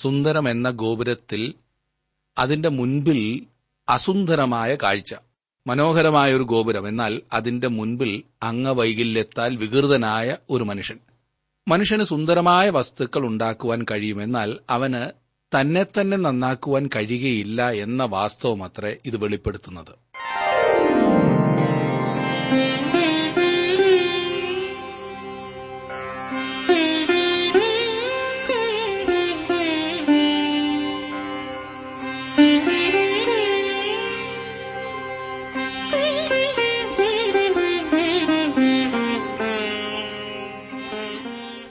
സുന്ദരം എന്ന ഗോപുരത്തിൽ അതിന്റെ മുൻപിൽ അസുന്ദരമായ കാഴ്ച. മനോഹരമായ ഒരു ഗോപുരം. എന്നാൽ അതിന്റെ മുൻപിൽ അംഗവൈകല്യത്താൽ വികൃതനായ ഒരു മനുഷ്യൻ. മനുഷ്യന് സുന്ദരമായ വസ്തുക്കൾ ഉണ്ടാക്കുവാൻ കഴിയുമെന്നാൽ അവന് തന്നെ തന്നെ നന്നാക്കുവാൻ കഴിയുകയില്ല എന്ന വാസ്തവമത്രേ ഇത് വെളിപ്പെടുത്തുന്നത്.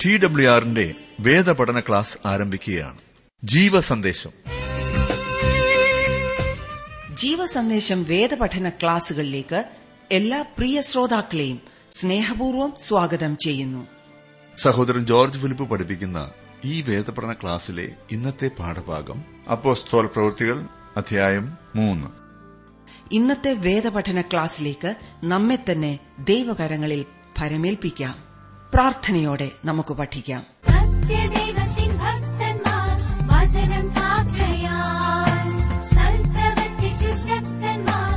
ടി ഡബ്ല്യു ആറിന്റെ വേദപഠന ക്ലാസ് ആരംഭിക്കുകയാണ്. ജീവസന്ദേശം. ജീവസന്ദേശം വേദപഠന ക്ലാസുകളിലേക്ക് എല്ലാ പ്രിയ ശ്രോതാക്കളെയും സ്നേഹപൂർവം സ്വാഗതം ചെയ്യുന്നു. സഹോദരൻ ജോർജ് ഫിലിപ്പ് പഠിപ്പിക്കുന്ന ഈ വേദപഠന ക്ലാസ്സിലെ ഇന്നത്തെ പാഠഭാഗം അപ്പോസ്തോൽ പ്രവൃത്തികൾ അധ്യായം മൂന്ന്. ഇന്നത്തെ വേദപഠന ക്ലാസ്സിലേക്ക് നമ്മെ തന്നെ ദൈവകരങ്ങളിൽ ഭരമേൽപ്പിക്കാം. പ്രാർത്ഥനയോടെ നമുക്ക് പഠിക്കാം. ശക്തന്മാർ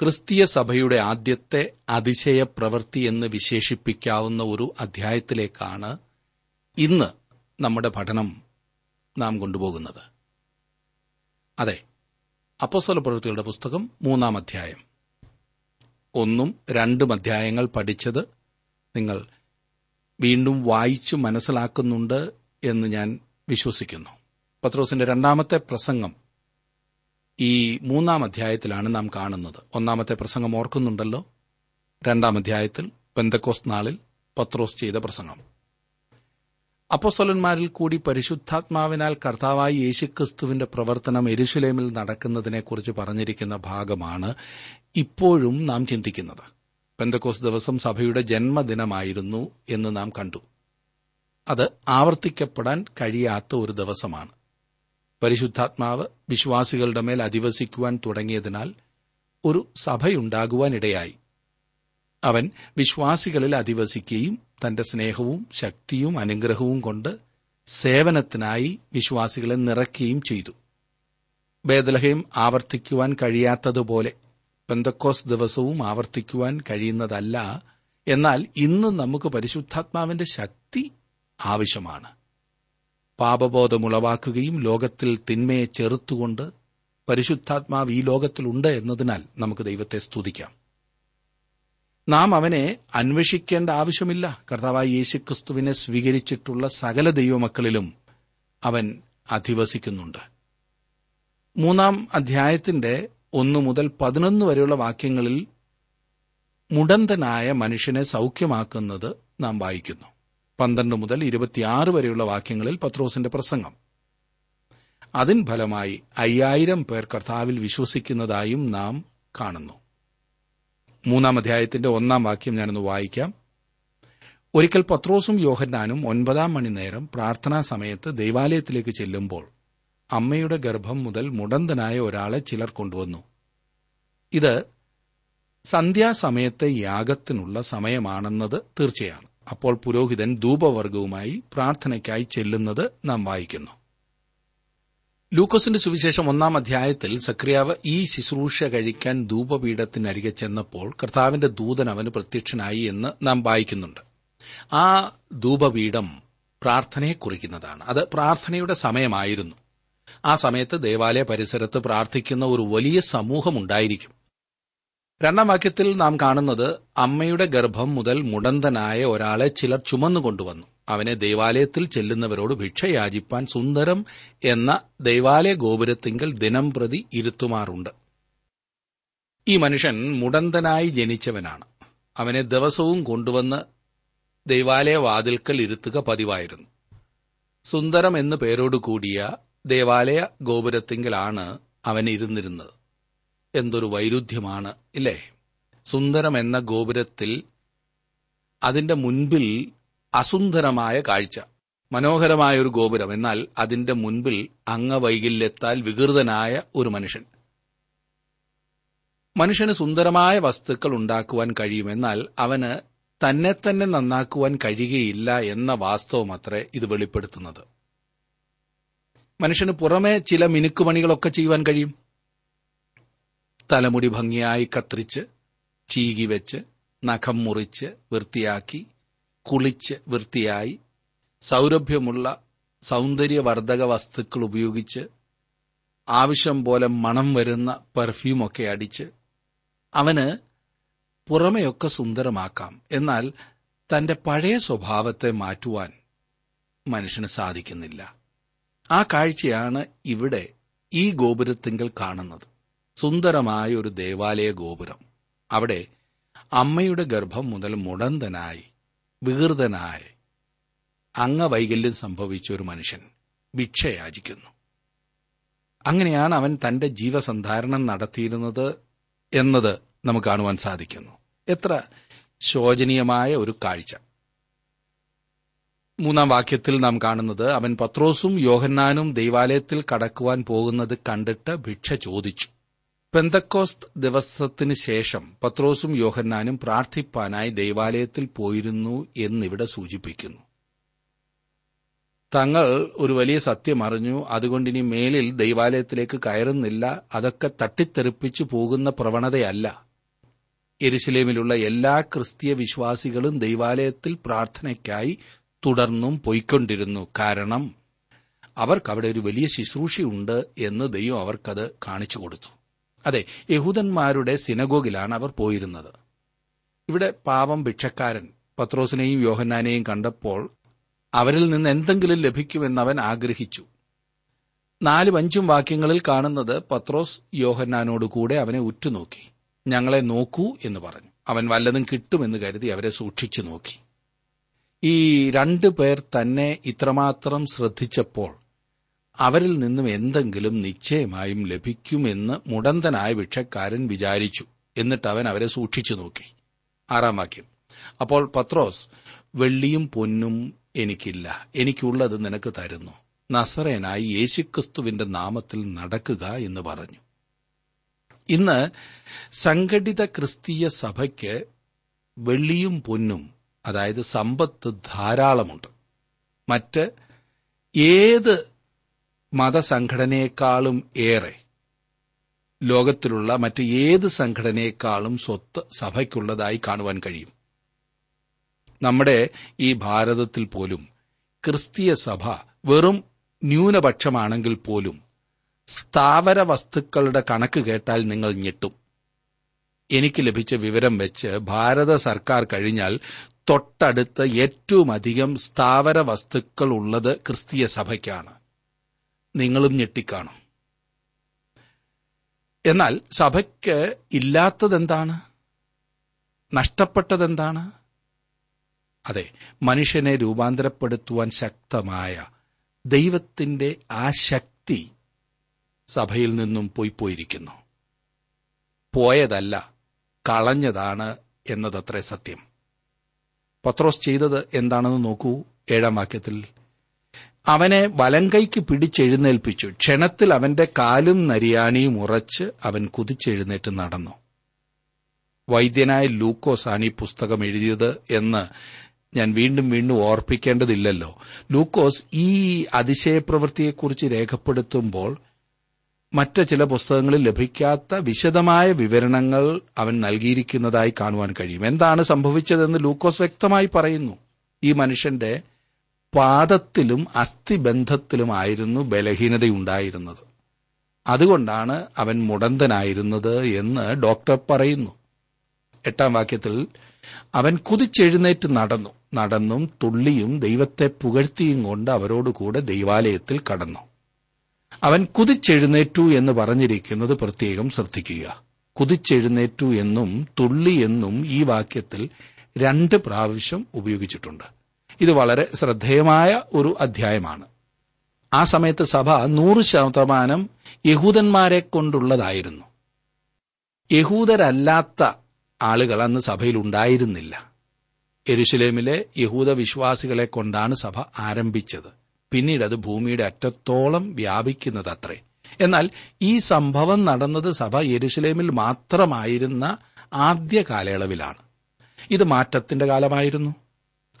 ക്രിസ്തീയ സഭയുടെ ആദ്യത്തെ അതിശയ പ്രവൃത്തി എന്ന് വിശേഷിപ്പിക്കാവുന്ന ഒരു അധ്യായത്തിലേക്കാണ് ഇന്ന് നമ്മുടെ പഠനം നാം കൊണ്ടുപോകുന്നത്. അതെ അപ്പോസ്തല പ്രവൃത്തികളുടെ പുസ്തകം മൂന്നാം അധ്യായം. ഒന്നും രണ്ടും അധ്യായങ്ങൾ പഠിച്ചത് നിങ്ങൾ വീണ്ടും വായിച്ച് മനസ്സിലാക്കുന്നുണ്ട് എന്ന് ഞാൻ വിശ്വസിക്കുന്നു. പത്രോസിന്റെ രണ്ടാമത്തെ പ്രസംഗം ഈ മൂന്നാം അധ്യായത്തിലാണ് നാം കാണുന്നത്. ഒന്നാമത്തെ പ്രസംഗം ഓർക്കുന്നുണ്ടല്ലോ? രണ്ടാം അധ്യായത്തിൽ പെന്തക്കോസ് നാളിൽ പത്രോസ് ചെയ്ത പ്രസംഗം. അപ്പോസ്തലന്മാരിൽ കൂടി പരിശുദ്ധാത്മാവിനാൽ കർത്താവായി യേശുക്രിസ്തുവിന്റെ പ്രവർത്തനം എരുശുലേമിൽ നടക്കുന്നതിനെക്കുറിച്ച് പറഞ്ഞിരിക്കുന്ന ഭാഗമാണ് ഇപ്പോഴും നാം ചിന്തിക്കുന്നത്. പെന്തക്കോസ് ദിവസം സഭയുടെ ജന്മദിനമായിരുന്നു എന്ന് നാം കണ്ടു. അത് ആവർത്തിക്കപ്പെടാൻ കഴിയാത്ത ഒരു ദിവസമാണ്. പരിശുദ്ധാത്മാവ് വിശ്വാസികളുടെ മേൽ അധിവസിക്കുവാൻ തുടങ്ങിയതിനാൽ ഒരു സഭയുണ്ടാകുവാനിടയായി. അവൻ വിശ്വാസികളിൽ അധിവസിക്കുകയും തന്റെ സ്നേഹവും ശക്തിയും അനുഗ്രഹവും കൊണ്ട് സേവനത്തിനായി വിശ്വാസികളെ നിറയ്ക്കുകയും ചെയ്തു. ബേദലഹയും ആവർത്തിക്കുവാൻ കഴിയാത്തതുപോലെ പെന്തക്കോസ് ദിവസവും ആവർത്തിക്കുവാൻ കഴിയുന്നതല്ല. എന്നാൽ ഇന്ന് നമുക്ക് പരിശുദ്ധാത്മാവിന്റെ ശക്തി ആവശ്യമാണ്. പാപബോധമുളവാക്കുകയും ലോകത്തിൽ തിന്മയെ ചെറുത്തുകൊണ്ട് പരിശുദ്ധാത്മാവ് ഈ ലോകത്തിലുണ്ട് എന്നതിനാൽ നമുക്ക് ദൈവത്തെ സ്തുതിക്കാം. നാം അവനെ അന്വേഷിക്കേണ്ട ആവശ്യമില്ല. കർത്താവായ യേശുക്രിസ്തുവിനെ സ്വീകരിച്ചിട്ടുള്ള സകല ദൈവമക്കളിലും അവൻ അധിവസിക്കുന്നുണ്ട്. മൂന്നാം അധ്യായത്തിന്റെ ഒന്നു മുതൽ പതിനൊന്ന് വരെയുള്ള വാക്യങ്ങളിൽ മുടന്തനായ മനുഷ്യനെ സൌഖ്യമാക്കുന്നത് നാം വായിക്കുന്നു. പന്ത്രണ്ട് മുതൽ ഇരുപത്തിയാറ് വരെയുള്ള വാക്യങ്ങളിൽ പത്രോസിന്റെ പ്രസംഗം. അതിൻ ഫലമായി അയ്യായിരം പേർ കർത്താവിൽ വിശ്വസിക്കുന്നതായും നാം കാണുന്നു. മൂന്നാം അധ്യായത്തിന്റെ ഒന്നാം വാക്യം ഞാനൊന്ന് വായിക്കാം. ഒരിക്കൽ പത്രോസും യോഹന്നാനും ഒൻപതാം മണി നേരം പ്രാർത്ഥനാ സമയത്ത് ദൈവാലയത്തിലേക്ക് ചെല്ലുമ്പോൾ അമ്മയുടെ ഗർഭം മുതൽ മുടന്തനായ ഒരാളെ ചിലർ കൊണ്ടുവന്നു. ഇത് സന്ധ്യാസമയത്തെ യാഗത്തിനുള്ള സമയമാണെന്നത് തീർച്ചയാണ്. അപ്പോൾ പുരോഹിതൻ ധൂപവർഗവുമായി പ്രാർത്ഥനയ്ക്കായി ചെല്ലുന്നത് നാം വായിക്കുന്നു. ലൂക്കോസിന്റെ സുവിശേഷം ഒന്നാം അധ്യായത്തിൽ സക്രിയാവ് ഈ ശുശ്രൂഷ കഴിക്കാൻ ധൂപപീഠത്തിനരികെ ചെന്നപ്പോൾ കർത്താവിന്റെ ദൂതൻ അവന് പ്രത്യക്ഷനായി എന്ന് നാം വായിക്കുന്നുണ്ട്. ആ ധൂപപീഠം പ്രാർത്ഥനയെ കുറിക്കുന്നതാണ്. അത് പ്രാർത്ഥനയുടെ സമയമായിരുന്നു. ആ സമയത്ത് ദേവാലയ പരിസരത്ത് പ്രാർത്ഥിക്കുന്ന ഒരു വലിയ സമൂഹമുണ്ടായിരിക്കും രണ്ടാം വാക്യത്തിൽ നാം കാണുന്നത് അമ്മയുടെ ഗർഭം മുതൽ മുടന്തനായ ഒരാളെ ചിലർ ചുമന്നുകൊണ്ടുവന്നു. അവനെ ദൈവാലയത്തിൽ ചെല്ലുന്നവരോട് ഭിക്ഷ യാചിപ്പാൻ സുന്ദരം എന്ന ദൈവാലയ ഗോപുരത്തിങ്കൽ ദിനം പ്രതി ഇരുത്തുമാറുണ്ട്. ഈ മനുഷ്യൻ മുടന്തനായി ജനിച്ചവനാണ്. അവനെ ദിവസവും കൊണ്ടുവന്ന് ദൈവാലയ വാതിൽക്കൽ ഇരുത്തുക പതിവായിരുന്നു. സുന്ദരം എന്നു പേരോടുകൂടിയ ദേവാലയ ഗോപുരത്തിങ്കലാണ് അവൻ ഇരുന്നിരുന്നത് എന്തൊരു വൈരുദ്ധ്യമാണ് ഇല്ലേ? സുന്ദരം എന്ന ഗോപുരത്തിൽ അതിന്റെ മുൻപിൽ അസുന്ദരമായ കാഴ്ച മനോഹരമായ ഒരു ഗോപുരം. എന്നാൽ അതിന്റെ മുൻപിൽ അംഗവൈകല്യത്താൽ വികൃതനായ ഒരു മനുഷ്യൻ. മനുഷ്യന് സുന്ദരമായ വസ്തുക്കൾ ഉണ്ടാക്കുവാൻ കഴിയുമെന്നാൽ അവന് തന്നെ തന്നെ നന്നാക്കുവാൻ കഴിയുകയില്ല എന്ന വാസ്തവമത്രേ ഇത് വെളിപ്പെടുത്തുന്നത്. മനുഷ്യന് പുറമെ ചില മിനുക്കുപണികളൊക്കെ ചെയ്യുവാൻ കഴിയും. തലമുടി ഭംഗിയായി കത്രിച്ച് ചീകി വെച്ച് നഖം മുറിച്ച് വൃത്തിയാക്കി കുളിച്ച് വൃത്തിയായി സൗരഭ്യമുള്ള സൗന്ദര്യവർദ്ധക വസ്തുക്കൾ ഉപയോഗിച്ച് ആവശ്യം പോലെ മണം വരുന്ന പെർഫ്യൂമൊക്കെ അടിച്ച് അവന് പുറമെയൊക്കെ സുന്ദരമാക്കാം. എന്നാൽ തന്റെ പഴയ സ്വഭാവത്തെ മാറ്റുവാൻ മനുഷ്യന് സാധിക്കുന്നില്ല. ആ കാഴ്ചയാണ് ഇവിടെ ഈ ഗോപുരത്തിങ്കൽ കാണുന്നത്. സുന്ദരമായ ഒരു ദേവാലയ ഗോപുരം. അവിടെ അമ്മയുടെ ഗർഭം മുതൽ മുടന്തനായി വികൃതനായി അംഗവൈകല്യം സംഭവിച്ച ഒരു മനുഷ്യൻ ഭിക്ഷയാചിക്കുന്നു. അങ്ങനെയാണ് അവൻ തന്റെ ജീവസന്ധാരണം നടത്തിയിരുന്നത് എന്നത് നമുക്ക് കാണുവാൻ സാധിക്കുന്നു. എത്ര ശോചനീയമായ ഒരു കാഴ്ച. മൂന്നാം വാക്യത്തിൽ നാം കാണുന്നത് അവൻ പത്രോസും യോഹന്നാനും ദൈവാലയത്തിൽ കടക്കുവാൻ പോകുന്നത് കണ്ടിട്ട് ഭിക്ഷ ചോദിച്ചു. പെന്തക്കോസ്ത് ദിവസത്തിന് ശേഷം പത്രോസും യോഹന്നാനും പ്രാർത്ഥിപ്പാനായി ദൈവാലയത്തിൽ പോയിരുന്നു എന്നിവിടെ സൂചിപ്പിക്കുന്നു. തങ്ങൾ ഒരു വലിയ സത്യം അറിഞ്ഞു. അതുകൊണ്ടിനി മേലിൽ ദൈവാലയത്തിലേക്ക് കയറുന്നില്ല. അതൊക്കെ തട്ടിത്തെറിപ്പിച്ചു പോകുന്ന പ്രവണതയല്ല. എരുസലേമിലുള്ള എല്ലാ ക്രിസ്തീയ വിശ്വാസികളും ദൈവാലയത്തിൽ പ്രാർത്ഥനയ്ക്കായി തുടർന്നും പോയിക്കൊണ്ടിരുന്നു. കാരണം അവർക്കവിടെ ഒരു വലിയ ശുശ്രൂഷയുണ്ട് എന്ന് ദൈവം അവർക്കത് കാണിച്ചു കൊടുത്തു. അതെ യഹൂദന്മാരുടെ സിനഗോഗിലാണ് അവർ പോയിരുന്നത്. ഇവിടെ പാവം ഭിക്ഷക്കാരൻ പത്രോസിനെയും യോഹന്നാനെയും കണ്ടപ്പോൾ അവരിൽ നിന്ന് എന്തെങ്കിലും ലഭിക്കുമെന്നവൻ ആഗ്രഹിച്ചു. നാലും അഞ്ചും വാക്യങ്ങളിൽ കാണുന്നത് പത്രോസ് യോഹന്നാനോട് കൂടെ അവനെ ഉറ്റുനോക്കി. ഞങ്ങളെ നോക്കൂ എന്ന് പറഞ്ഞു. അവൻ വല്ലതും കിട്ടുമെന്ന് കരുതി അവരെ സൂക്ഷിച്ചു നോക്കി. ഈ രണ്ടു പേർ തന്നെ ഇത്രമാത്രം ശ്രദ്ധിച്ചപ്പോൾ അവരിൽ നിന്നും എന്തെങ്കിലും നിശ്ചയമായും ലഭിക്കുമെന്ന് മുടന്തനായ ഭിക്ഷക്കാരൻ വിചാരിച്ചു. എന്നിട്ട് അവൻ അവരെ സൂക്ഷിച്ചു നോക്കി. ആറാം വാക്യം. അപ്പോൾ പത്രോസ് വെള്ളിയും പൊന്നും എനിക്കില്ല. എനിക്കുള്ളത് നിനക്ക് തരുന്നു. നസറേനായി യേശുക്രിസ്തുവിന്റെ നാമത്തിൽ നടക്കുക എന്ന് പറഞ്ഞു. ഇന്ന് സംഘടിത ക്രിസ്തീയ സഭയ്ക്ക് വെള്ളിയും പൊന്നും അതായത് സമ്പത്ത് ധാരാളമുണ്ട്. മറ്റ് ഏത് മതസംഘടനയെക്കാളും ഏറെ. ലോകത്തിലുള്ള മറ്റ് ഏത് സംഘടനയെക്കാളും സ്വത്ത് സഭയ്ക്കുള്ളതായി കാണുവാൻ കഴിയും. നമ്മുടെ ഈ ഭാരതത്തിൽ പോലും ക്രിസ്തീയ സഭ വെറും ന്യൂനപക്ഷമാണെങ്കിൽ പോലും സ്ഥാവര വസ്തുക്കളുടെ കണക്ക് കേട്ടാൽ നിങ്ങൾ ഞെട്ടും. എനിക്ക് ലഭിച്ച വിവരം വെച്ച് ഭാരത സർക്കാർ കഴിഞ്ഞാൽ തൊട്ടടുത്ത് ഏറ്റവും അധികം സ്ഥാവര വസ്തുക്കൾ ഉള്ളത് ക്രിസ്തീയ സഭയ്ക്കാണ്. നിങ്ങളും ഞെട്ടിക്കാണും. എന്നാൽ സഭയ്ക്ക് ഇല്ലാത്തതെന്താണ്? നഷ്ടപ്പെട്ടതെന്താണ്? അതെ മനുഷ്യനെ രൂപാന്തരപ്പെടുത്തുവാൻ ശക്തമായ ദൈവത്തിന്റെ ആ ശക്തി സഭയിൽ നിന്നും പോയി പോയിരിക്കുന്നു. പോയതല്ല കളഞ്ഞതാണ് എന്നതത്രേ സത്യം. പത്രോസ് ചെയ്തത് എന്താണെന്ന് നോക്കൂ ഏഴാം വാക്യത്തിൽ. അവനെ വലങ്കൈക്ക് പിടിച്ചെഴുന്നേൽപ്പിച്ചു. ക്ഷണത്തിൽ അവന്റെ കാലും നരിയാണിയും ഉറച്ച് അവൻ കുതിച്ചെഴുന്നേറ്റ് നടന്നു. വൈദ്യനായ ലൂക്കോസാണ് ഈ പുസ്തകം എഴുതിയത് എന്ന് ഞാൻ വീണ്ടും വീണ്ടും ഓർപ്പിക്കേണ്ടതില്ലല്ലോ. ലൂക്കോസ് ഈ അതിശയപ്രവൃത്തിയെക്കുറിച്ച് രേഖപ്പെടുത്തുമ്പോൾ മറ്റ് ചില പുസ്തകങ്ങളിൽ ലഭിക്കാത്ത വിശദമായ വിവരണങ്ങൾ അവൻ നൽകിയിരിക്കുന്നതായി കാണുവാൻ കഴിയും. എന്താണ് സംഭവിച്ചതെന്ന് ലൂക്കോസ് വ്യക്തമായി പറയുന്നു. ഈ മനുഷ്യന്റെ പാദത്തിലും അസ്ഥിബന്ധത്തിലുമായിരുന്നു ബലഹീനതയുണ്ടായിരുന്നത്. അതുകൊണ്ടാണ് അവൻ മുടന്തനായിരുന്നത് എന്ന് ഡോക്ടർ പറയുന്നു. എട്ടാം വാക്യത്തിൽ അവൻ കുതിച്ചെഴുന്നേറ്റ് നടന്നു. നടന്നും തുള്ളിയും ദൈവത്തെ പുകഴ്ത്തിയും കൊണ്ട് അവരോടുകൂടെ ദൈവാലയത്തിൽ കടന്നു. അവൻ കുതിച്ചെഴുന്നേറ്റു എന്ന് പറഞ്ഞിരിക്കുന്നത് പ്രത്യേകം ശ്രദ്ധിക്കുക. കുതിച്ചെഴുന്നേറ്റു എന്നും തുള്ളി എന്നും ഈ വാക്യത്തിൽ രണ്ട് പ്രാവശ്യം ഉപയോഗിച്ചിട്ടുണ്ട്. ഇത് വളരെ ശ്രദ്ധേയമായ ഒരു അധ്യായമാണ്. ആ സമയത്ത് സഭ നൂറ് ശതമാനം യഹൂദന്മാരെ കൊണ്ടുള്ളതായിരുന്നു. യഹൂദരല്ലാത്ത ആളുകൾ അന്ന് സഭയിൽ ഉണ്ടായിരുന്നില്ല. എരുഷലേമിലെ യഹൂദ വിശ്വാസികളെ കൊണ്ടാണ് സഭ ആരംഭിച്ചത്. പിന്നീട് അത് ഭൂമിയുടെ അറ്റത്തോളം വ്യാപിക്കുന്നതത്രേ. എന്നാൽ ഈ സംഭവം നടന്നത് സഭ യെരുസലേമിൽ മാത്രമായിരുന്ന ആദ്യ കാലയളവിലാണ്. ഇത് മാറ്റത്തിന്റെ കാലമായിരുന്നു.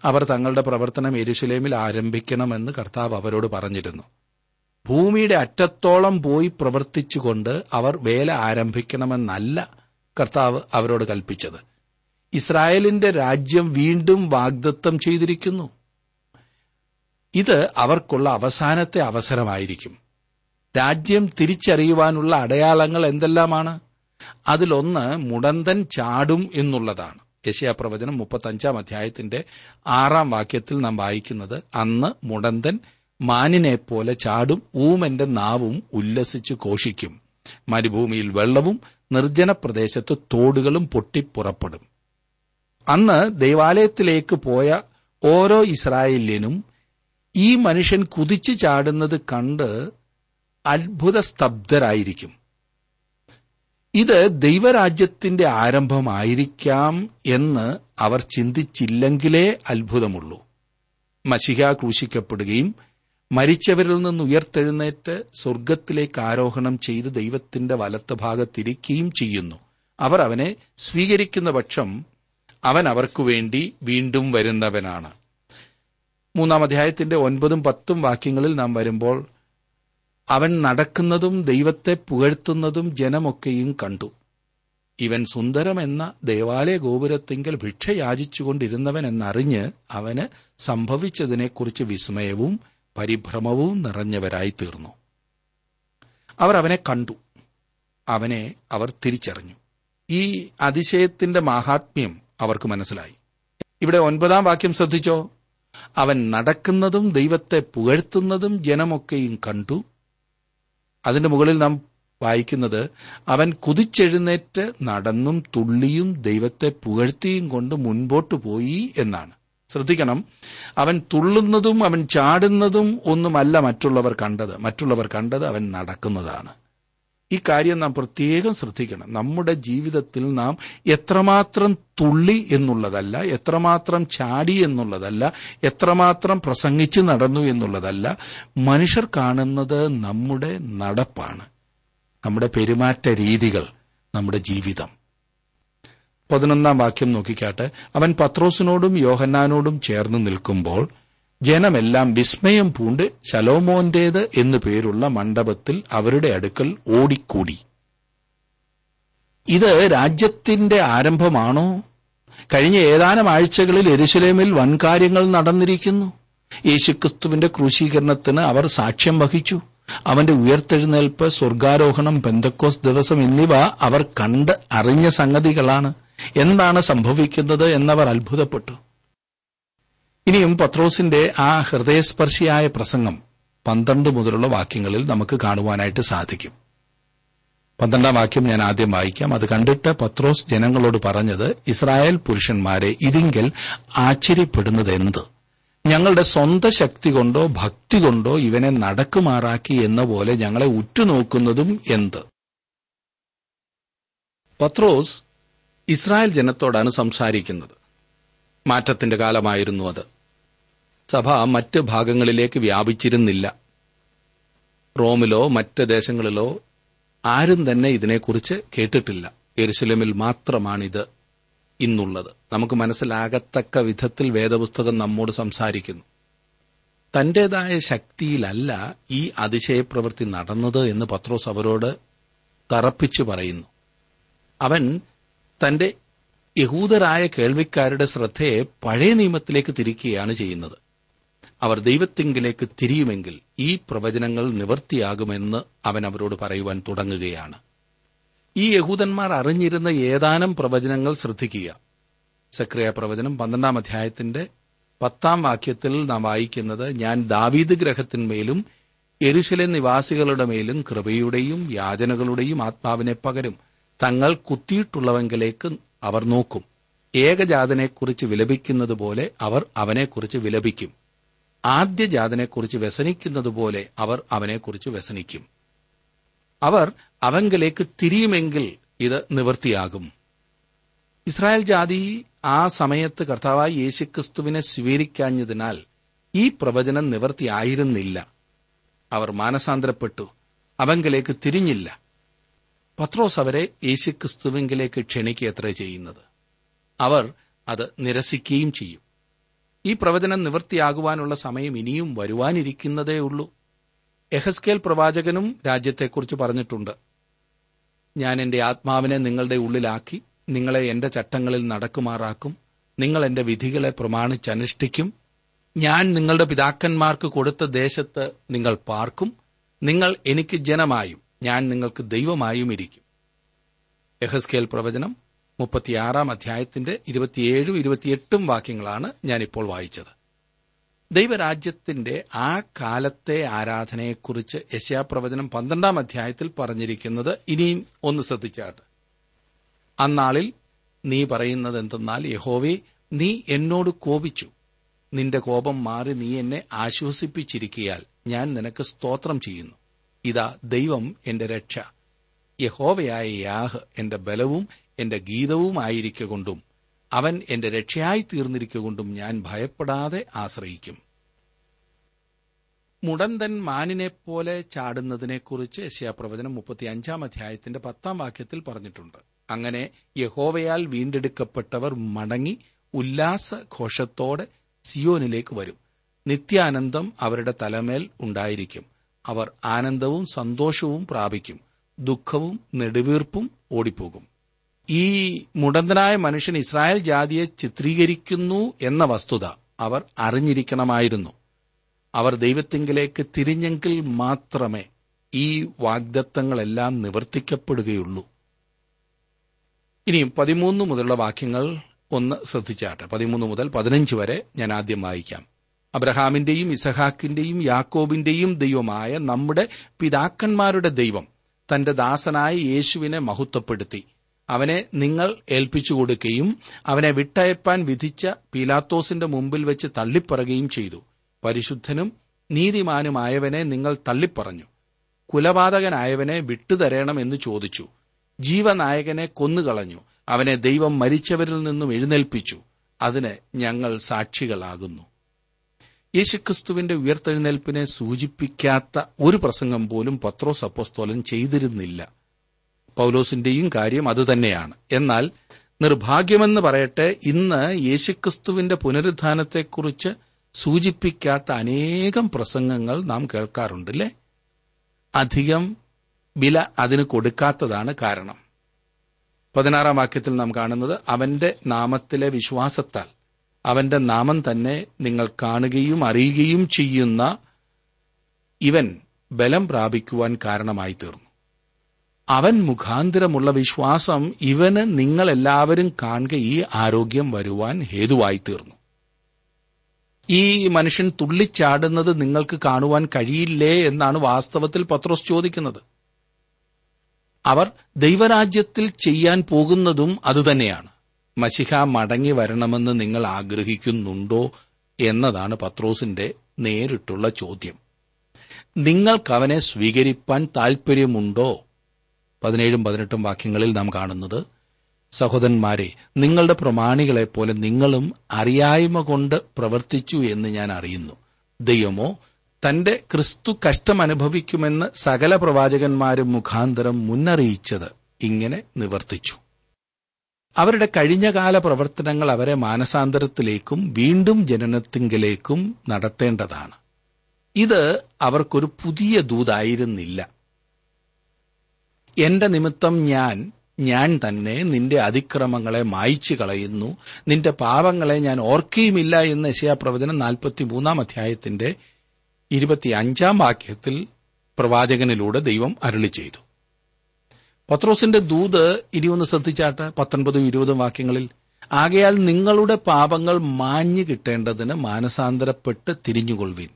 അവർ തങ്ങളുടെ പ്രവർത്തനം എരുശലേമിൽ ആരംഭിക്കണമെന്ന് കർത്താവ് അവരോട് പറഞ്ഞിരുന്നു. ഭൂമിയുടെ അറ്റത്തോളം പോയി പ്രവർത്തിച്ചുകൊണ്ട് അവർ വേല ആരംഭിക്കണമെന്നല്ല കർത്താവ് അവരോട് കൽപ്പിച്ചത്. ഇസ്രായേലിന്റെ രാജ്യം വീണ്ടും വാഗ്ദത്തം ചെയ്തിരിക്കുന്നു. ഇത് അവർക്കുള്ള അവസാനത്തെ അവസരമായിരിക്കും. രാജ്യം തിരിച്ചറിയുവാനുള്ള അടയാളങ്ങൾ എന്തെല്ലാമാണ്? അതിലൊന്ന് മുടന്തൻ ചാടും എന്നുള്ളതാണ്. യശയാപ്രവചനം മുപ്പത്തഞ്ചാം അധ്യായത്തിന്റെ ആറാം വാക്യത്തിൽ നാം വായിക്കുന്നത് അന്ന് മുടന്തൻ മാനിനെ പോലെ ചാടും ഊമന്റെ നാവും ഉല്ലസിച്ച് ഘോഷിക്കും. മരുഭൂമിയിൽ വെള്ളവും നിർജന പ്രദേശത്ത് തോടുകളും പൊട്ടിപ്പുറപ്പെടും അന്ന് ദൈവാലയത്തിലേക്ക് പോയ ഓരോ ഇസ്രായേലിനും ഈ മനുഷ്യൻ കുതിച്ചു ചാടുന്നത് കണ്ട് അത്ഭുത സ്തബ്ധരായിരിക്കും ഇത് ദൈവരാജ്യത്തിന്റെ ആരംഭമായിരിക്കാം എന്ന് അവർ ചിന്തിച്ചില്ലെങ്കിലേ അത്ഭുതമുള്ളൂ. മഷിക ക്രൂശിക്കപ്പെടുകയും മരിച്ചവരിൽ നിന്ന് ഉയർത്തെഴുന്നേറ്റ് സ്വർഗത്തിലേക്ക് ആരോഹണം ചെയ്ത് ദൈവത്തിന്റെ വലത്ത് ഭാഗത്തിരിക്കുകയും ചെയ്യുന്നു. അവർ അവനെ സ്വീകരിക്കുന്ന പക്ഷം അവൻ അവർക്കു വേണ്ടി വീണ്ടും വരുന്നവനാണ്. മൂന്നാം അധ്യായത്തിന്റെ ഒൻപതും പത്തും വാക്യങ്ങളിൽ നാം വരുമ്പോൾ അവൻ നടക്കുന്നതും ദൈവത്തെ പുകഴ്ത്തുന്നതും ജനമൊക്കെയും കണ്ടു. ഇവൻ സുന്ദരമെന്ന ദേവാലയ ഗോപുരത്തിങ്കൽ ഭിക്ഷയാചിച്ചുകൊണ്ടിരുന്നവൻ എന്നറിഞ്ഞ് അവന് സംഭവിച്ചതിനെക്കുറിച്ച് വിസ്മയവും പരിഭ്രമവും നിറഞ്ഞവരായി തീർന്നു അവർ അവനെ കണ്ടു. അവനെ അവർ തിരിച്ചറിഞ്ഞു. ഈ അതിശയത്തിന്റെ മാഹാത്മ്യം അവർക്ക് മനസ്സിലായി. ഇവിടെ ഒൻപതാം വാക്യം ശ്രദ്ധിച്ചോ? അവൻ നടക്കുന്നതും ദൈവത്തെ പുകഴ്ത്തുന്നതും ജനമൊക്കെയും കണ്ടു. അതിന്റെ മുകളിൽ നാം വായിക്കുന്നത് അവൻ കുതിച്ചെഴുന്നേറ്റ് നടന്നും തുള്ളിയും ദൈവത്തെ പുകഴ്ത്തിയും കൊണ്ട് മുൻപോട്ട് പോയി എന്നാണ്. ശ്രദ്ധിക്കണം. അവൻ തുള്ളുന്നതും അവൻ ചാടുന്നതും ഒന്നുമല്ല മറ്റുള്ളവർ കണ്ടത്. മറ്റുള്ളവർ കണ്ടത് അവൻ നടക്കുന്നതാണ്. ഈ കാര്യം നാം പ്രത്യേകം ശ്രദ്ധിക്കണം. നമ്മുടെ ജീവിതത്തിൽ നാം എത്രമാത്രം തുള്ളി എന്നുള്ളതല്ല എത്രമാത്രം ചാടി എന്നുള്ളതല്ല എത്രമാത്രം പ്രസംഗിച്ച് നടന്നു എന്നുള്ളതല്ല മനുഷ്യർ കാണുന്നത് നമ്മുടെ നടപ്പാണ്. നമ്മുടെ പെരുമാറ്റ രീതികൾ നമ്മുടെ ജീവിതം. പതിനൊന്നാം വാക്യം നോക്കിക്കാട്ടെ. അവൻ പത്രോസിനോടും യോഹന്നാനോടും ചേർന്ന് നിൽക്കുമ്പോൾ ജനമെല്ലാം വിസ്മയം പൂണ്ട് ശലോമോന്റേത് എന്നു പേരുള്ള മണ്ഡപത്തിൽ അവരുടെ അടുക്കൽ ഓടിക്കൂടി. ഇത് രാജ്യത്തിന്റെ ആരംഭമാണോ? കഴിഞ്ഞ ഏതാനും ആഴ്ചകളിൽ എരുശലേമിൽ വൻകാര്യങ്ങൾ നടന്നിരിക്കുന്നു. യേശുക്രിസ്തുവിന്റെ ക്രൂശീകരണത്തിന് അവർ സാക്ഷ്യം വഹിച്ചു. അവന്റെ ഉയർത്തെഴുന്നേൽപ്പ് സ്വർഗാരോഹണം പെന്തക്കോസ് ദിവസം എന്നിവ അവർ കണ്ട് അറിഞ്ഞ സംഗതികളാണ്. എന്താണ് സംഭവിക്കുന്നത് എന്നവർ അത്ഭുതപ്പെട്ടു. ഇനിയും പത്രോസിന്റെ ആ ഹൃദയസ്പർശിയായ പ്രസംഗം പന്ത്രണ്ട് മുതലുള്ള വാക്യങ്ങളിൽ നമുക്ക് കാണുവാനായിട്ട് സാധിക്കും. പന്ത്രണ്ടാം വാക്യം ഞാൻ ആദ്യം വായിക്കാം. അത് കണ്ടിട്ട് പത്രോസ് ജനങ്ങളോട് പറഞ്ഞത് ഇസ്രായേൽ പുരുഷന്മാരെ ഇതിങ്കിൽ ആശ്ചര്യപ്പെടുന്നത് എന്ത് ഞങ്ങളുടെ സ്വന്തം ശക്തി കൊണ്ടോ ഭക്തി കൊണ്ടോ ഇവനെ നടക്കുമാറാക്കി എന്ന പോലെ ഞങ്ങളെ ഉറ്റുനോക്കുന്നതും എന്ത്? പത്രോസ് ഇസ്രായേൽ ജനത്തോടാണ് സംസാരിക്കുന്നത്. മാറ്റത്തിന്റെ കാലമായിരുന്നു അത്. സഭ മറ്റ് ഭാഗങ്ങളിലേക്ക് വ്യാപിച്ചിരുന്നില്ല. റോമിലോ മറ്റ് ദേശങ്ങളിലോ ആരും തന്നെ ഇതിനെക്കുറിച്ച് കേട്ടിട്ടില്ല. എരുസലമിൽ മാത്രമാണിത് ഇന്നുള്ളത്. നമുക്ക് മനസ്സിലാകത്തക്ക വിധത്തിൽ വേദപുസ്തകം നമ്മോട് സംസാരിക്കുന്നു. തന്റേതായ ശക്തിയിലല്ല ഈ അതിശയപ്രവൃത്തി നടന്നത് എന്ന് പത്രോസ് അവരോട് തറപ്പിച്ചു പറയുന്നു. അവൻ തന്റെ യഹൂദരായ കേൾവിക്കാരുടെ ശ്രദ്ധയെ പഴയ നിയമത്തിലേക്ക് തിരിക്കുകയാണ് ചെയ്യുന്നത്. അവർ ദൈവത്തിങ്കിലേക്ക് തിരിയുമെങ്കിൽ ഈ പ്രവചനങ്ങൾ നിവർത്തിയാകുമെന്ന് അവൻ അവരോട് പറയുവാൻ തുടങ്ങുകയാണ്. ഈ യഹൂദന്മാർ അറിഞ്ഞിരുന്ന ഏതാനും പ്രവചനങ്ങൾ ശ്രദ്ധിക്കുക. സക്രിയ പ്രവചനം പന്ത്രണ്ടാം അധ്യായത്തിന്റെ പത്താം വാക്യത്തിൽ നാം വായിക്കുന്നത് ഞാൻ ദാവീദ് ഗ്രഹത്തിന്മേലും എരുശലേം നിവാസികളുടെ മേലും കൃപയുടെയും യാചനകളുടെയും ആത്മാവിനെ പകരും തങ്ങൾ കുത്തിയിട്ടുള്ളവെങ്കിലേക്ക് അവർ നോക്കും. ഏകജാതനെക്കുറിച്ച് വിലപിക്കുന്നത് പോലെ അവർ അവനെക്കുറിച്ച് വിലപിക്കും. ആദ്യജാതനെക്കുറിച്ച് വ്യസനിക്കുന്നതുപോലെ അവർ അവനെക്കുറിച്ച് വ്യസനിക്കും. അവർ അവങ്കലേക്ക് തിരിയുമെങ്കിൽ ഇത് നിവൃത്തിയാകും. ഇസ്രായേൽ ജാതി ആ സമയത്ത് കർത്താവായ യേശുക്രിസ്തുവിനെ സ്വീകരിക്കാഞ്ഞതിനാൽ ഈ പ്രവചനം നിവർത്തിയായിരുന്നില്ല. അവർ മാനസാന്തരപ്പെട്ടു. അവങ്കിലേക്ക് തിരിഞ്ഞില്ല. പത്രോസ് അവരെ യേശുക്രിസ്തുവിങ്കിലേക്ക് ക്ഷണിക്കുകയത്ര ചെയ്യുന്നത്. അവർ അത് നിരസിക്കുകയും ചെയ്യും. ഈ പ്രവചനം നിവൃത്തിയാകുവാനുള്ള സമയം ഇനിയും വരുവാനിരിക്കുന്നതേ ഉള്ളൂ. എഹസ്കേൽ പ്രവാചകനും രാജ്യത്തെക്കുറിച്ച് പറഞ്ഞിട്ടുണ്ട്. ഞാൻ എന്റെ ആത്മാവിനെ നിങ്ങളുടെ ഉള്ളിലാക്കി നിങ്ങളെ എന്റെ ചട്ടങ്ങളിൽ നടക്കുമാറാക്കും നിങ്ങൾ എന്റെ വിധികളെ പ്രമാണിച്ചനുഷ്ഠിക്കും ഞാൻ നിങ്ങളുടെ പിതാക്കന്മാർക്ക് കൊടുത്ത ദേശത്ത് നിങ്ങൾ പാർക്കും നിങ്ങൾ എനിക്ക് ജനമായും ഞാൻ നിങ്ങൾക്ക് ദൈവമായും ഇരിക്കും യഹസ്കേൽ പ്രവചനം മുപ്പത്തിയാറാം അധ്യായത്തിന്റെ ഇരുപത്തിയേഴും ഇരുപത്തിയെട്ടും വാക്യങ്ങളാണ് ഞാനിപ്പോൾ വായിച്ചത്. ദൈവരാജ്യത്തിന്റെ ആ കാലത്തെ ആരാധനയെക്കുറിച്ച് യശയാപ്രവചനം പന്ത്രണ്ടാം അധ്യായത്തിൽ പറഞ്ഞിരിക്കുന്നത് ഇനിയും ഒന്ന് ശ്രദ്ധിച്ചാട്ട്. അന്നാളിൽ നീ പറയുന്നത് എന്തെന്നാൽ യഹോവേ നീ എന്നോട് കോപിച്ചു. നിന്റെ കോപം മാറി നീ എന്നെ ആശ്വസിപ്പിച്ചിരിക്കയാൽ ഞാൻ നിനക്ക് സ്തോത്രം ചെയ്യുന്നു. ഇതാ ദൈവം എന്റെ രക്ഷ. യഹോവയായ യാഹ് എന്റെ ബലവും എന്റെ ഗീതവുമായിരിക്കൊണ്ടും അവൻ എന്റെ രക്ഷയായി തീർന്നിരിക്കൊണ്ടും ഞാൻ ഭയപ്പെടാതെ ആശ്രയിക്കും. മുടന്തൻ മാനിനെപ്പോലെ ചാടുന്നതിനെക്കുറിച്ച് യശയാപ്രവചനം മുപ്പത്തിയഞ്ചാം അധ്യായത്തിന്റെ പത്താം വാക്യത്തിൽ പറഞ്ഞിട്ടുണ്ട്. അങ്ങനെ യഹോവയാൽ വീണ്ടെടുക്കപ്പെട്ടവർ മടങ്ങി ഉല്ലാസഘോഷത്തോടെ സിയോനിലേക്ക് വരും. നിത്യാനന്ദം അവരുടെ തലമേൽ ഉണ്ടായിരിക്കും. അവർ ആനന്ദവും സന്തോഷവും പ്രാപിക്കും. ദുഃഖവും നെടുവീർപ്പും ഓടിപ്പോകും. ഈ മുടന്തനായ മനുഷ്യൻ ഇസ്രായേൽ ജാതിയെ ചിത്രീകരിക്കുന്നു എന്ന വസ്തുത അവർ അറിഞ്ഞിരിക്കണമായിരുന്നു. അവർ ദൈവത്തിങ്കിലേക്ക് തിരിഞ്ഞെങ്കിൽ മാത്രമേ ഈ വാഗ്ദത്തങ്ങളെല്ലാം നിവർത്തിക്കപ്പെടുകയുള്ളൂ. ഇനിയും പതിമൂന്ന് മുതലുള്ള വാക്യങ്ങൾ ഒന്ന് ശ്രദ്ധിച്ചാട്ടെ. പതിമൂന്ന് മുതൽ പതിനഞ്ച് വരെ ഞാൻ ആദ്യം വായിക്കാം. അബ്രഹാമിന്റെയും ഇസഹാക്കിന്റെയും യാക്കോബിന്റെയും ദൈവമായ നമ്മുടെ പിതാക്കന്മാരുടെ ദൈവം തന്റെ ദാസനായ യേശുവിനെ മഹത്വപ്പെടുത്തി. അവനെ നിങ്ങൾ ഏൽപ്പിച്ചു കൊടുക്കുകയും അവനെ വിട്ടയപ്പാൻ വിധിച്ച പീലാത്തോസിന്റെ മുമ്പിൽ വെച്ച് തള്ളിപ്പറയുകയും ചെയ്തു. പരിശുദ്ധനും നീതിമാനുമായവനെ നിങ്ങൾ തള്ളിപ്പറഞ്ഞു. കുലപാതകനായവനെ വിട്ടുതരണമെന്ന് ചോദിച്ചു. ജീവനായകനെ കൊന്നുകളഞ്ഞു. അവനെ ദൈവം മരിച്ചവരിൽ നിന്നും എഴുന്നേൽപ്പിച്ചു. അതിന് ഞങ്ങൾ സാക്ഷികളാകുന്നു. യേശുക്രിസ്തുവിന്റെ ഉയർത്തെഴുന്നേൽപ്പിനെ സൂചിപ്പിക്കാത്ത ഒരു പ്രസംഗം പോലും പത്രോസ് അപ്പോസ്തോലൻ ചെയ്തിരുന്നില്ല. പൌലോസിന്റെയും കാര്യം അതുതന്നെയാണ് എന്നാൽ നിർഭാഗ്യമെന്ന് പറയട്ടെ ഇന്ന് യേശുക്രിസ്തുവിന്റെ പുനരുദ്ധാനത്തെക്കുറിച്ച് സൂചിപ്പിക്കാത്ത അനേകം പ്രസംഗങ്ങൾ നാം കേൾക്കാറുണ്ടല്ലേ അധികം വില അതിന് കൊടുക്കാത്തതാണ് കാരണം. പതിനാറാം വാക്യത്തിൽ നാം കാണുന്നത് അവന്റെ നാമത്തിലെ വിശ്വാസത്താൽ അവന്റെ നാമം തന്നെ നിങ്ങൾ കാണുകയും അറിയുകയും ചെയ്യുന്ന ഇവൻ ബലം പ്രാപിക്കുവാൻ കാരണമായി തീർന്നു. അവൻ മുഖാന്തരമുള്ള വിശ്വാസം ഇവന് നിങ്ങളെല്ലാവരും കാണുക ഈ ആരോഗ്യം വരുവാൻ ഹേതുവായി തീർന്നു. ഈ മനുഷ്യൻ തുള്ളിച്ചാടുന്നത് നിങ്ങൾക്ക് കാണുവാൻ കഴിയില്ലേ എന്നാണ് വാസ്തവത്തിൽ പത്രോസ് ചോദിക്കുന്നത്. അവർ ദൈവരാജ്യത്തിൽ ചെയ്യാൻ പോകുന്നതും അതുതന്നെയാണ്. മഷിഹ മടങ്ങി വരണമെന്ന് നിങ്ങൾ ആഗ്രഹിക്കുന്നുണ്ടോ എന്നതാണ് പത്രോസിന്റെ നേരിട്ടുള്ള ചോദ്യം. നിങ്ങൾക്കവനെ സ്വീകരിപ്പാൻ താൽപര്യമുണ്ടോ പതിനേഴും പതിനെട്ടും വാക്യങ്ങളിൽ നാം കാണുന്നത് സഹോദരന്മാരെ നിങ്ങളുടെ പ്രമാണികളെപ്പോലെ നിങ്ങളും അറിയായ്മ കൊണ്ട് പ്രവർത്തിച്ചു എന്ന് ഞാൻ അറിയുന്നു. ദൈവമോ തന്റെ ക്രിസ്തു കഷ്ടമനുഭവിക്കുമെന്ന് സകല പ്രവാചകന്മാരും മുഖാന്തരം മുന്നറിയിച്ചത് ഇങ്ങനെ നിവർത്തിച്ചു. അവരുടെ കഴിഞ്ഞകാല പ്രവർത്തനങ്ങൾ അവരെ മാനസാന്തരത്തിലേക്കും വീണ്ടും ജനനത്തിങ്കിലേക്കും നടത്തേണ്ടതാണ്. ഇത് അവർക്കൊരു പുതിയ ദൂതായിരുന്നില്ല. എന്റെ നിമിത്തം ഞാൻ ഞാൻ തന്നെ നിന്റെ അതിക്രമങ്ങളെ മായ്ച്ചു കളയുന്നു. നിന്റെ പാപങ്ങളെ ഞാൻ ഓർക്കുകയുമില്ല എന്ന് യശയാപ്രവചനം നാൽപ്പത്തിമൂന്നാം അധ്യായത്തിന്റെ ഇരുപത്തിയഞ്ചാം വാക്യത്തിൽ പ്രവാചകനിലൂടെ ദൈവം അരുളി ചെയ്തു പത്രോസിന്റെ ദൂത് ഇനി ഒന്ന് ശ്രദ്ധിച്ചാട്ട് പത്തൊൻപതും ഇരുപതും വാക്യങ്ങളിൽ ആകയാൽ നിങ്ങളുടെ പാപങ്ങൾ മാഞ്ഞു കിട്ടേണ്ടതിന് മാനസാന്തരപ്പെട്ട് തിരിഞ്ഞുകൊള്ളുവിൻ.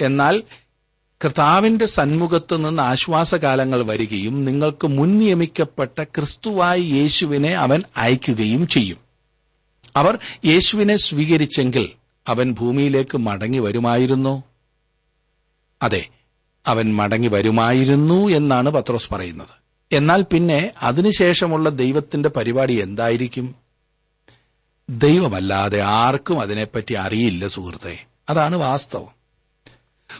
എന്നാൽ കർത്താവിന്റെ സന്മുഖത്ത് നിന്ന് ആശ്വാസകാലങ്ങൾ വരികയും നിങ്ങൾക്ക് മുൻ നിയമിക്കപ്പെട്ട ക്രിസ്തുവായ യേശുവിനെ അവൻ അയക്കുകയും ചെയ്യും. അവർ യേശുവിനെ സ്വീകരിച്ചെങ്കിൽ അവൻ ഭൂമിയിലേക്ക് മടങ്ങി വരുമായിരുന്നോ? അതെ അവൻ മടങ്ങി വരുമായിരുന്നു എന്നാണ് പത്രോസ് പറയുന്നത്. എന്നാൽ പിന്നെ അതിനുശേഷമുള്ള ദൈവത്തിന്റെ പരിപാടി എന്തായിരിക്കും? ദൈവമല്ലാതെ ആർക്കും അതിനെപ്പറ്റി അറിയില്ല സുഹൃത്തെ. അതാണ് വാസ്തവം.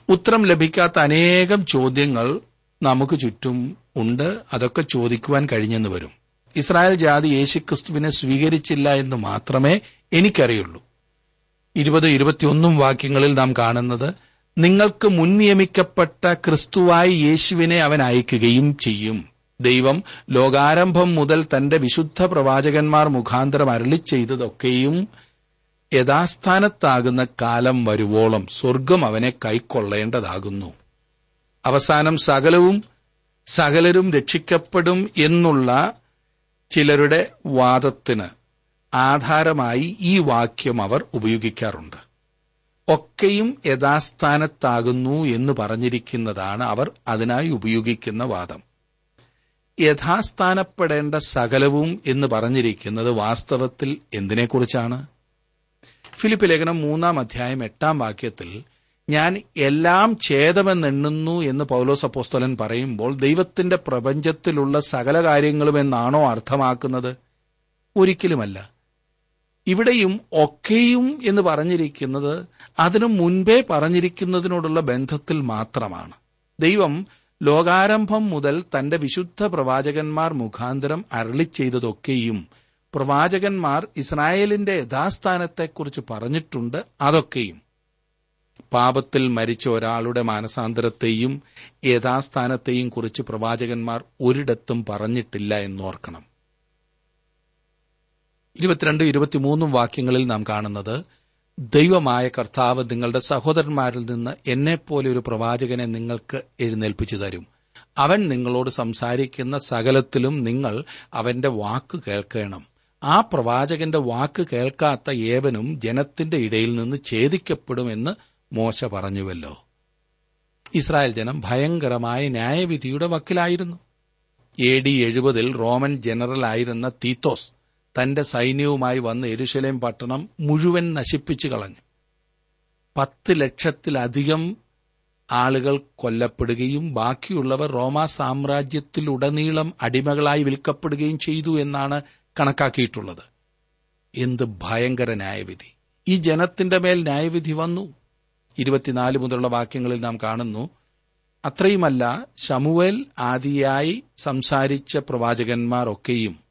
ഉത്തരം ലഭിക്കാത്ത അനേകം ചോദ്യങ്ങൾ നമുക്ക് ചുറ്റും ഉണ്ട്. അതൊക്കെ ചോദിക്കുവാൻ കഴിഞ്ഞെന്ന് വരും. ഇസ്രായേൽ ജാതി യേശുക്രിസ്തുവിനെ സ്വീകരിച്ചില്ല എന്ന് മാത്രമേ എനിക്കറിയുള്ളൂ. ഇരുപത് ഇരുപത്തിയൊന്നും വാക്യങ്ങളിൽ നാം കാണുന്നത് നിങ്ങൾക്ക് മുൻ നിയമിക്കപ്പെട്ട ക്രിസ്തുവായി യേശുവിനെ അവൻ അയക്കുകയും ചെയ്യും. ദൈവം ലോകാരംഭം മുതൽ തന്റെ വിശുദ്ധ പ്രവാചകന്മാർ മുഖാന്തരം അരളി ചെയ്തതൊക്കെയും യഥാസ്ഥാനത്താകുന്ന കാലം വരുവോളം സ്വർഗം അവനെ കൈക്കൊള്ളേണ്ടതാകുന്നു. അവസാനം സകലവും സകലരും രക്ഷിക്കപ്പെടും എന്നുള്ള ചിലരുടെ വാദത്തിന് ആധാരമായി ഈ വാക്യം അവർ ഉപയോഗിക്കാറുണ്ട്. ഒക്കെയും യഥാസ്ഥാനത്താകുന്നു എന്ന് പറഞ്ഞിരിക്കുന്നതാണ് അവർ അതിനായി ഉപയോഗിക്കുന്ന വാദം. യഥാസ്ഥാനപ്പെടേണ്ട സകലവും എന്ന് പറഞ്ഞിരിക്കുന്നത് വാസ്തവത്തിൽ എന്തിനെക്കുറിച്ചാണ്? ഫിലിപ്പ് ലേഖനം മൂന്നാം അധ്യായം എട്ടാം വാക്യത്തിൽ ഞാൻ എല്ലാം ഛേദമെന്നെണ്ണുന്നു എന്ന് പൗലോസ് അപ്പോസ്തലൻ പറയുമ്പോൾ ദൈവത്തിന്റെ പ്രപഞ്ചത്തിലുള്ള സകല കാര്യങ്ങളുമെന്നാണോ അർത്ഥമാക്കുന്നത്? ഒരിക്കലുമല്ല. ഇവിടെയും ഒക്കെയും എന്ന് പറഞ്ഞിരിക്കുന്നത് അതിനു മുൻപേ പറഞ്ഞിരിക്കുന്നതിനോടുള്ള ബന്ധത്തിൽ മാത്രമാണ്. ദൈവം ലോകാരംഭം മുതൽ തന്റെ വിശുദ്ധ പ്രവാചകന്മാർ മുഖാന്തരം അരളി ചെയ്തതൊക്കെയും പ്രവാചകന്മാർ ഇസ്രായേലിന്റെ യഥാസ്ഥാനത്തെക്കുറിച്ച് പറഞ്ഞിട്ടുണ്ട് അതൊക്കെയും. പാപത്തിൽ മരിച്ച ഒരാളുടെ മാനസാന്തരത്തെയും യഥാസ്ഥാനത്തെയും കുറിച്ച് പ്രവാചകന്മാർ ഒരിടത്തും പറഞ്ഞിട്ടില്ല എന്നോർക്കണം. ഇരുപത്തിരണ്ട് ഇരുപത്തിമൂന്നും വാക്യങ്ങളിൽ നാം കാണുന്നത് ദൈവമായ കർത്താവ് നിങ്ങളുടെ സഹോദരന്മാരിൽ നിന്ന് എന്നെപ്പോലെ ഒരു പ്രവാചകനെ നിങ്ങൾക്ക് എഴുന്നേൽപ്പിച്ചു തരും. അവൻ നിങ്ങളോട് സംസാരിക്കുന്ന സകലത്തിലും നിങ്ങൾ അവന്റെ വാക്ക് കേൾക്കണം. ആ പ്രവാചകന്റെ വാക്ക് കേൾക്കാത്ത ഏവനും ജനത്തിന്റെ ഇടയിൽ നിന്ന് ഛേദിക്കപ്പെടുമെന്ന് മോശ പറഞ്ഞുവല്ലോ. ഇസ്രായേൽ ജനം ഭയങ്കരമായ ന്യായവിധിയുടെ വക്കിലായിരുന്നു. എ ഡി എഴുപതിൽ റോമൻ ജനറലായിരുന്ന തീത്തോസ് തന്റെ സൈന്യവുമായി വന്ന് എരുശലേം പട്ടണം മുഴുവൻ നശിപ്പിച്ചു കളഞ്ഞു. പത്ത് ലക്ഷത്തിലധികം ആളുകൾ കൊല്ലപ്പെടുകയും ബാക്കിയുള്ളവർ റോമാ സാമ്രാജ്യത്തിലുടനീളം അടിമകളായി വിൽക്കപ്പെടുകയും ചെയ്തു എന്നാണ് കണക്കാക്കിയിട്ടുള്ളത്. എന്ത് ഭയങ്കര ന്യായവിധി. ഈ ജനത്തിന്റെ മേൽ ന്യായവിധി വന്നു. ഇരുപത്തിനാല് മുതലുള്ള വാക്യങ്ങളിൽ നാം കാണുന്നു അത്രയുമല്ല ശമുവേൽ ആദിയായി സംസാരിച്ച പ്രവാചകന്മാർ ഒക്കെയും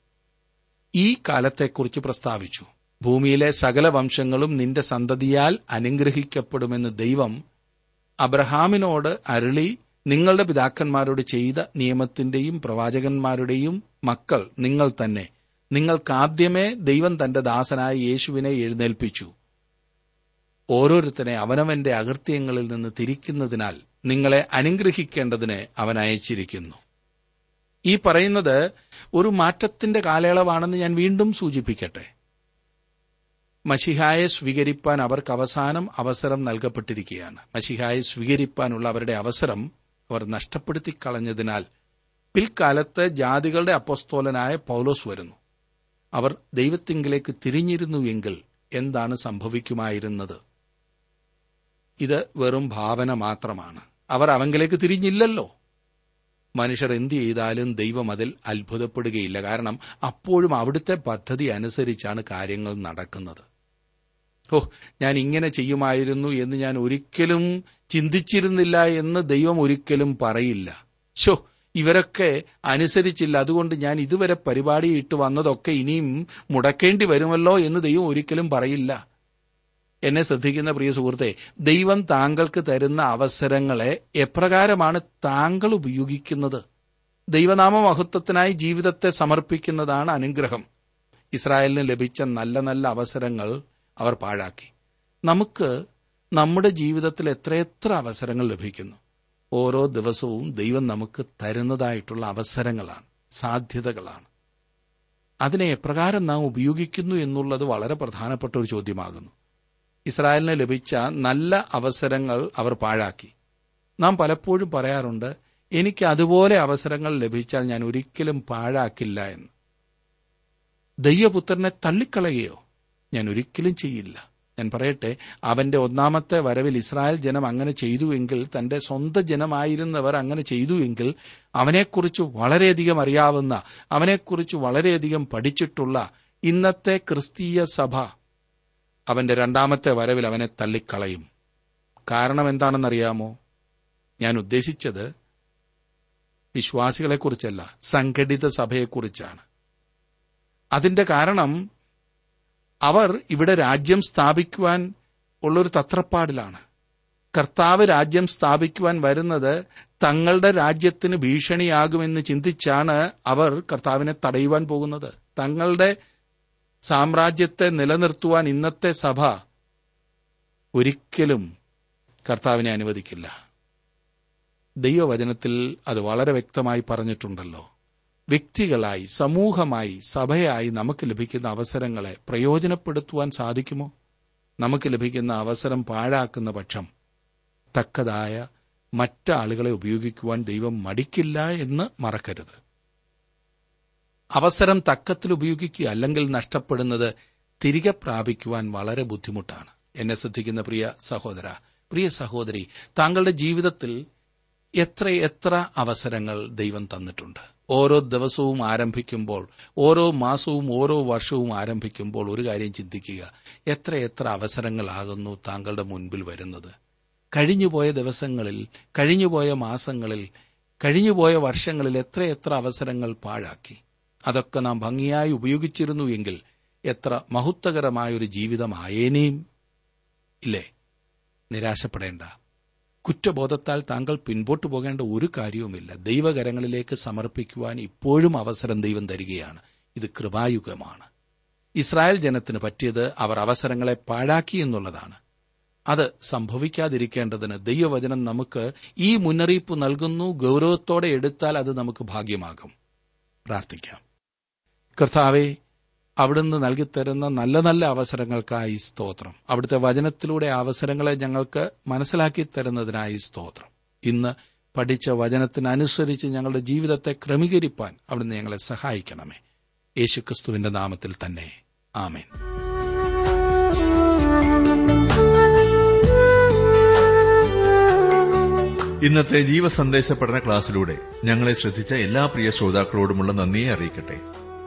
ഈ കാലത്തെക്കുറിച്ച് പ്രസ്താവിച്ചു. ഭൂമിയിലെ സകല വംശങ്ങളും നിന്റെ സന്തതിയാൽ അനുഗ്രഹിക്കപ്പെടുമെന്ന് ദൈവം അബ്രഹാമിനോട് അരുളി നിങ്ങളുടെ പിതാക്കന്മാരോട് ചെയ്ത നിയമത്തിന്റെയും പ്രവാചകന്മാരുടെയും മക്കൾ നിങ്ങൾ തന്നെ. നിങ്ങൾക്കാദ്യമേ ദൈവം തന്റെ ദാസനായ യേശുവിനെ എഴുന്നേൽപ്പിച്ചു. ഓരോരുത്തരെ അവനവന്റെ അകൃത്യങ്ങളിൽ നിന്ന് തിരിക്കുന്നതിനാൽ നിങ്ങളെ അനുഗ്രഹിക്കേണ്ടതിന് അവൻ അയച്ചിരിക്കുന്നു. ഈ പറയുന്നത് ഒരു മാറ്റത്തിന്റെ കാലയളവാണെന്ന് ഞാൻ വീണ്ടും സൂചിപ്പിക്കട്ടെ. മഷിഹായെ സ്വീകരിപ്പാൻ അവർക്ക് അവസാനം അവസരം നൽകപ്പെട്ടിരിക്കുകയാണ്. മഷിഹായെ സ്വീകരിപ്പാനുള്ള അവരുടെ അവസരം അവർ നഷ്ടപ്പെടുത്തി കളഞ്ഞതിനാൽ പിൽക്കാലത്ത് ജാതികളുടെ അപ്പസ്തോലനായ പൗലോസ് വരുന്നു. അവർ ദൈവത്തിങ്കിലേക്ക് തിരിഞ്ഞിരുന്നുവെങ്കിൽ എന്താണ് സംഭവിക്കുമായിരുന്നത്? ഇത് വെറും ഭാവന മാത്രമാണ്. അവർ അവങ്കിലേക്ക് തിരിഞ്ഞില്ലല്ലോ. മനുഷ്യർ എന്ത് ചെയ്താലും ദൈവം അതിൽ അത്ഭുതപ്പെടുകയില്ല. കാരണം അപ്പോഴും അവിടുത്തെ പദ്ധതി അനുസരിച്ചാണ് കാര്യങ്ങൾ നടക്കുന്നത്. ഓ ഞാൻ ഇങ്ങനെ ചെയ്യുമായിരുന്നു എന്ന് ഞാൻ ഒരിക്കലും ചിന്തിച്ചിരുന്നില്ല എന്ന് ദൈവം ഒരിക്കലും പറയില്ല. ഷോ ഇവരൊക്കെ അനുസരിച്ചില്ല. അതുകൊണ്ട് ഞാൻ ഇതുവരെ പരിപാടിയിട്ട് വന്നതൊക്കെ ഇനിയും മുടക്കേണ്ടി വരുമല്ലോ എന്ന് ദൈവം ഒരിക്കലും പറയില്ല. എന്നെ ശ്രദ്ധിക്കുന്ന പ്രിയ സുഹൃത്തെ ദൈവം താങ്കൾക്ക് തരുന്ന അവസരങ്ങളെ എപ്രകാരമാണ് താങ്കൾ ഉപയോഗിക്കുന്നത്? ദൈവനാമ മഹത്വത്തിനായി ജീവിതത്തെ സമർപ്പിക്കുന്നതാണ് അനുഗ്രഹം. ഇസ്രായേലിന് ലഭിച്ച നല്ല നല്ല അവസരങ്ങൾ അവർ പാഴാക്കി. നമുക്ക് നമ്മുടെ ജീവിതത്തിൽ എത്രയെത്ര അവസരങ്ങൾ ലഭിക്കുന്നു? ഓരോ ദിവസവും ദൈവം നമുക്ക് തരുന്നതായിട്ടുള്ള അവസരങ്ങളാണ് സാധ്യതകളാണ്. അതിനെ എപ്രകാരം നാം ഉപയോഗിക്കുന്നു എന്നുള്ളത് വളരെ പ്രധാനപ്പെട്ട ഒരു ചോദ്യമാകുന്നു. ഇസ്രായേലിന് ലഭിച്ച നല്ല അവസരങ്ങൾ അവർ പാഴാക്കി. നാം പലപ്പോഴും പറയാറുണ്ട് എനിക്ക് അതുപോലെ അവസരങ്ങൾ ലഭിച്ചാൽ ഞാൻ ഒരിക്കലും പാഴാക്കില്ല എന്ന്. ദയ്യപുത്രനെ തള്ളിക്കളയുകയോ ഞാൻ ഒരിക്കലും ചെയ്യില്ല. ഞാൻ പറയട്ടെ അവന്റെ ഒന്നാമത്തെ വരവിൽ ഇസ്രായേൽ ജനം അങ്ങനെ ചെയ്തുവെങ്കിൽ തന്റെ സ്വന്തം ജനമായിരുന്നവർ അങ്ങനെ ചെയ്തുവെങ്കിൽ അവനെക്കുറിച്ച് വളരെയധികം അറിയാവുന്ന അവനെക്കുറിച്ച് വളരെയധികം പഠിച്ചിട്ടുള്ള ഇന്നത്തെ ക്രിസ്തീയ സഭ അവന്റെ രണ്ടാമത്തെ വരവിൽ അവനെ തള്ളിക്കളയും. കാരണം എന്താണെന്നറിയാമോ? ഞാൻ ഉദ്ദേശിച്ചത് വിശ്വാസികളെക്കുറിച്ചല്ല സംഘടിത സഭയെക്കുറിച്ചാണ്. അതിന്റെ കാരണം അവർ ഇവിടെ രാജ്യം സ്ഥാപിക്കുവാൻ ഉള്ളൊരു തത്രപ്പാടിലാണ്. കർത്താവ് രാജ്യം സ്ഥാപിക്കുവാൻ വരുന്നത് തങ്ങളുടെ രാജ്യത്തിന് ഭീഷണിയാകുമെന്ന് ചിന്തിച്ചാണ് അവർ കർത്താവിനെ തടയുവാൻ പോകുന്നത്. തങ്ങളുടെ സാമ്രാജ്യത്തെ നിലനിർത്തുവാൻ ഇന്നത്തെ സഭ ഒരിക്കലും കർത്താവിനെ അനുവദിക്കില്ല. ദൈവവചനത്തിൽ അത് വളരെ വ്യക്തമായി പറഞ്ഞിട്ടുണ്ടല്ലോ. വ്യക്തികളായി സമൂഹമായി സഭയായി നമുക്ക് ലഭിക്കുന്ന അവസരങ്ങളെ പ്രയോജനപ്പെടുത്തുവാൻ സാധിക്കുമോ? നമുക്ക് ലഭിക്കുന്ന അവസരം പാഴാക്കുന്ന പക്ഷം തക്കതായ മറ്റാളുകളെ ഉപയോഗിക്കുവാൻ ദൈവം മടിക്കില്ല എന്ന് മറക്കരുത്. അവസരം തക്കത്തിൽ ഉപയോഗിക്കുക അല്ലെങ്കിൽ നഷ്ടപ്പെടുന്നത് തിരികെ പ്രാപിക്കുവാൻ വളരെ ബുദ്ധിമുട്ടാണ്. എന്നെ ശ്രദ്ധിക്കുന്ന പ്രിയ സഹോദര പ്രിയ സഹോദരി താങ്കളുടെ ജീവിതത്തിൽ എത്ര എത്ര അവസരങ്ങൾ ദൈവം തന്നിട്ടുണ്ട്. ഓരോ ദിവസവും ആരംഭിക്കുമ്പോൾ ഓരോ മാസവും ഓരോ വർഷവും ആരംഭിക്കുമ്പോൾ ഒരു കാര്യം ചിന്തിക്കുക. എത്ര എത്ര അവസരങ്ങളാകുന്നു താങ്കളുടെ മുൻപിൽ വരുന്നത്. കഴിഞ്ഞുപോയ ദിവസങ്ങളിൽ കഴിഞ്ഞുപോയ മാസങ്ങളിൽ കഴിഞ്ഞുപോയ വർഷങ്ങളിൽ എത്ര എത്ര അവസരങ്ങൾ പാഴാക്കി. അതൊക്കെ നാം ഭംഗിയായി ഉപയോഗിച്ചിരുന്നു എങ്കിൽ എത്ര മഹത്വകരമായൊരു ജീവിതമായേനേയും ഇല്ലേ? നിരാശപ്പെടേണ്ട. കുറ്റബോധത്താൽ താങ്കൾ പിൻപോട്ടു പോകേണ്ട ഒരു കാര്യവുമില്ല. ദൈവകരങ്ങളിലേക്ക് സമർപ്പിക്കുവാൻ ഇപ്പോഴും അവസരം ദൈവം തരികയാണ്. ഇത് കൃപായുഗമാണ്. ഇസ്രായേൽ ജനത്തിന് പറ്റിയത് അവർ അവസരങ്ങളെ പാഴാക്കി എന്നുള്ളതാണ്. അത് സംഭവിക്കാതിരിക്കേണ്ടതിന് ദൈവവചനം നമുക്ക് ഈ മുന്നറിയിപ്പ് നൽകുന്നു ഗൌരവത്തോടെ എടുത്താൽ അത് നമുക്ക് ഭാഗ്യമാകും. പ്രാർത്ഥിക്കാം. കർത്താവെ അവിടുന്ന് നൽകിത്തരുന്ന നല്ല നല്ല അവസരങ്ങൾക്കായി സ്തോത്രം. അവിടുത്തെ വചനത്തിലൂടെ അവസരങ്ങളെ ഞങ്ങൾക്ക് മനസ്സിലാക്കി തരുന്നതിനായി സ്തോത്രം. ഇന്ന് പഠിച്ച വചനത്തിനനുസരിച്ച് ഞങ്ങളുടെ ജീവിതത്തെ ക്രമീകരിപ്പാൻ അവിടുന്ന് ഞങ്ങളെ സഹായിക്കണമേ. യേശുക്രിസ്തുവിന്റെ നാമത്തിൽ തന്നെ. ആമേൻ. ഇന്നത്തെ ജീവസന്ദേശ പഠന ക്ലാസ്സിലൂടെ ഞങ്ങളെ ശ്രദ്ധിച്ച എല്ലാ പ്രിയ ശ്രോതാക്കളോടുമുള്ള നന്ദിയെ അറിയിക്കട്ടെ.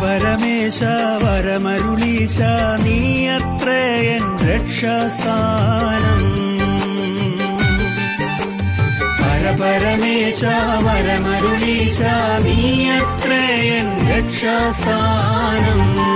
पर परमेशावळी स्वामी अत्र रक्षस्थानम्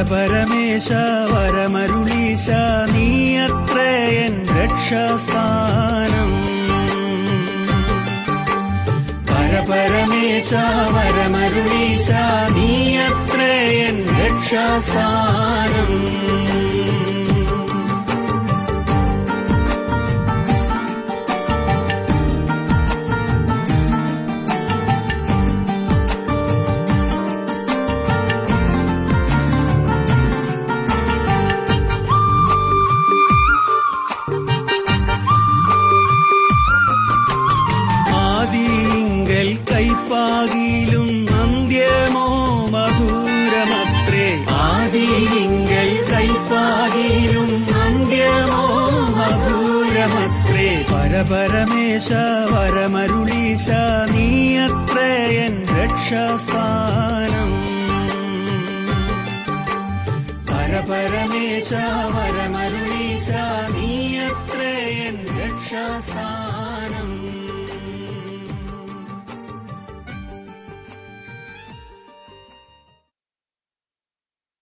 പരപരമേശ വരമരുളീശ നീ അത്രയൻ രക്ഷസ്ഥാനം പരപരമേശ വരമരുളീശ നീ അത്രയൻ രക്ഷാസ്ഥാനം